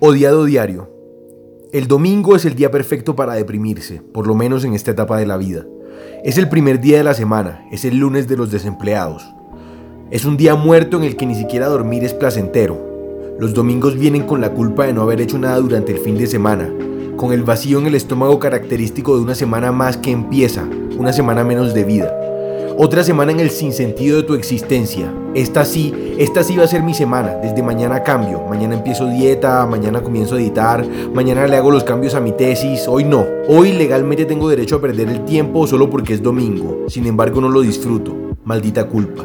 Odiado diario. El domingo es el día perfecto para deprimirse, por lo menos en esta etapa de la vida. Es el primer día de la semana, es el lunes de los desempleados. Es un día muerto en el que ni siquiera dormir es placentero. Los domingos vienen con la culpa de no haber hecho nada durante el fin de semana, con el vacío en el estómago característico de una semana más que empieza, una semana menos de vida. Otra semana en el sinsentido de tu existencia. Esta sí, esta sí va a ser mi semana. Desde mañana cambio. Mañana empiezo dieta, mañana comienzo a editar, mañana le hago los cambios a mi tesis. Hoy no. Hoy legalmente tengo derecho a perder el tiempo solo porque es domingo. Sin embargo, no lo disfruto. Maldita culpa.